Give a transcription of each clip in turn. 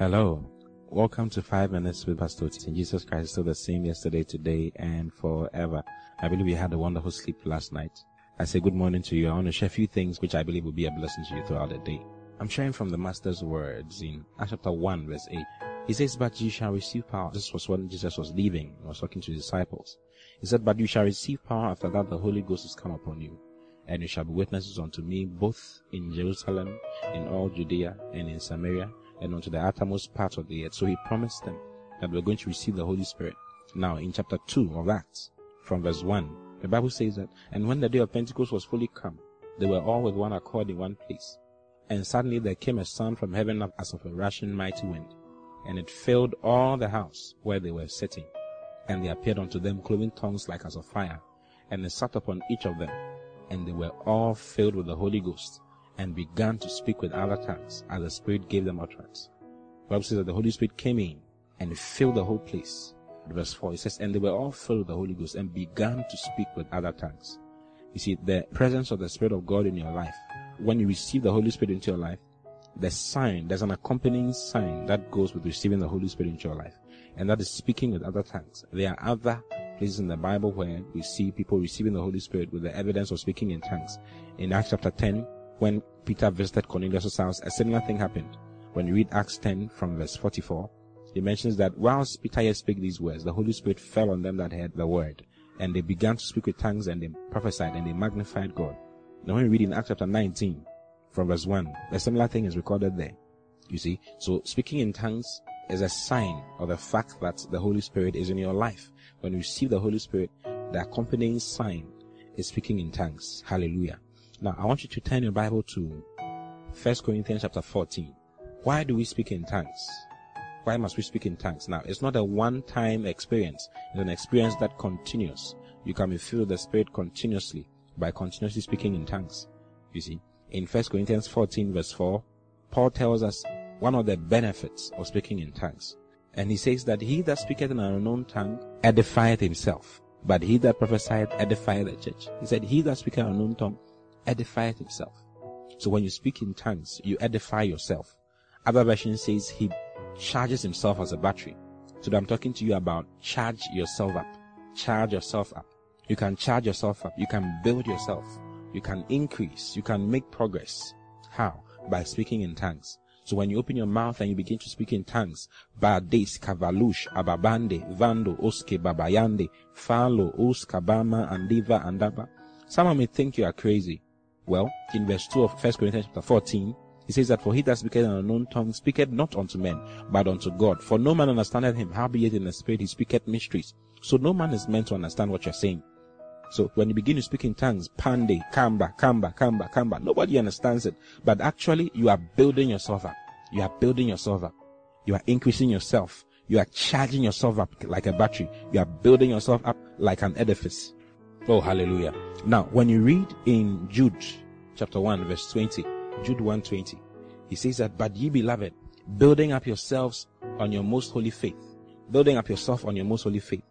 Hello. Welcome to Five Minutes with Pastor Otis. Jesus Christ is still the same yesterday, today, and forever. I believe you had a wonderful sleep last night. I say good morning to you. I want to share a few things which I believe will be a blessing to you throughout the day. I'm sharing from the Master's words in Acts chapter 1 verse 8. He says, but you shall receive power. This was when Jesus was leaving. He was talking to his disciples. He said, but you shall receive power after that the Holy Ghost has come upon you. And you shall be witnesses unto me both in Jerusalem, in all Judea, and in Samaria, and unto the uttermost part of the earth. So he promised them that we're going to receive the Holy Spirit. Now, in chapter 2 of Acts, from verse 1, the Bible says that, and when the day of Pentecost was fully come, they were all with one accord in one place. And suddenly there came a sound from heaven as of a rushing mighty wind, and it filled all the house where they were sitting. And there appeared unto them cloven tongues like as of fire, and they sat upon each of them, and they were all filled with the Holy Ghost, and began to speak with other tongues as the Spirit gave them utterance. The Bible says that the Holy Spirit came in and filled the whole place. Verse 4, it says, And they were all filled with the Holy Ghost and began to speak with other tongues. You see, the presence of the Spirit of God in your life, when you receive the Holy Spirit into your life, the sign, there's an accompanying sign that goes with receiving the Holy Spirit into your life, and that is speaking with other tongues. There are other places in the Bible where we see people receiving the Holy Spirit with the evidence of speaking in tongues. In Acts chapter 10, when Peter visited Cornelius' house, a similar thing happened. When you read Acts 10 from verse 44, he mentions that whilst Peter yet spake these words, the Holy Spirit fell on them that heard the word, and they began to speak with tongues, and they prophesied, and they magnified God. Now when you read in Acts chapter 19, from verse 1, a similar thing is recorded there. You see, so speaking in tongues is a sign of the fact that the Holy Spirit is in your life. When you receive the Holy Spirit, the accompanying sign is speaking in tongues. Hallelujah. Now, I want you to turn your Bible to 1 Corinthians chapter 14. Why do we speak in tongues? Why must we speak in tongues? Now, it's not a one-time experience. It's an experience that continues. You can be filled with the Spirit continuously by continuously speaking in tongues. You see, in 1 Corinthians 14 verse 4, Paul tells us one of the benefits of speaking in tongues. And he says that he that speaketh in an unknown tongue edifieth himself, but he that prophesieth edifieth the church. He said, he that speaketh in an unknown tongue edifieth himself. So when you speak in tongues, you edify yourself. Other version says he charges himself as a battery. So I'm talking to you about charge yourself up. Charge yourself up. You can charge yourself up. You can build yourself. You can increase. You can make progress. How? By speaking in tongues. So when you open your mouth and you begin to speak in tongues, Bades, Kavalush, Ababande, Vando, Oske, Babayande, Falo, Oskabama, Andiva, Andaba. Someone may think you are crazy. Well, in verse 2 of 1 Corinthians chapter 14, he says that for he that speaketh in an unknown tongue speaketh not unto men, but unto God. For no man understandeth him, howbeit in the spirit he speaketh mysteries. So no man is meant to understand what you're saying. So when you begin to speak in tongues, pande, kamba, kamba, kamba, kamba, nobody understands it. But actually, you are building yourself up. You are building yourself up. You are increasing yourself. You are charging yourself up like a battery. You are building yourself up like an edifice. Oh, hallelujah. Now, when you read in Jude chapter 1 verse 20, Jude 120, he says that, but ye beloved, building up yourselves on your most holy faith, building up yourself on your most holy faith,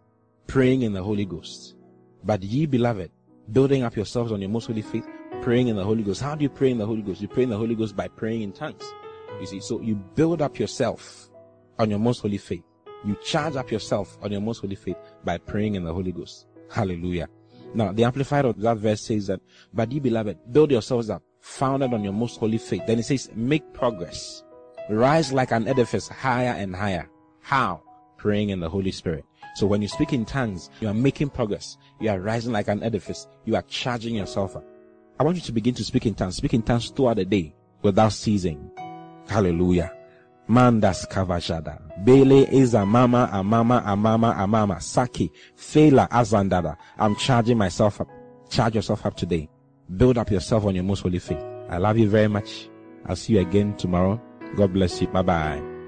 praying in the Holy Ghost. But ye beloved, building up yourselves on your most holy faith, praying in the Holy Ghost. How do you pray in the Holy Ghost? You pray in the Holy Ghost by praying in tongues. You see, so you build up yourself on your most holy faith. You charge up yourself on your most holy faith by praying in the Holy Ghost. Hallelujah. Now, the amplified of that verse says that, but ye beloved, build yourselves up, founded on your most holy faith. Then it says, make progress. Rise like an edifice higher and higher. How? Praying in the Holy Spirit. So when you speak in tongues, you are making progress. You are rising like an edifice. You are charging yourself up. I want you to begin to speak in tongues. Speak in tongues throughout the day without ceasing. Hallelujah. Mandas Kavajada. Bele is a mama, a mama, a mama, a mama. Saki. Fela Azandada. I'm charging myself up. Charge yourself up today. Build up yourself on your most holy faith. I love you very much. I'll see you again tomorrow. God bless you. Bye bye.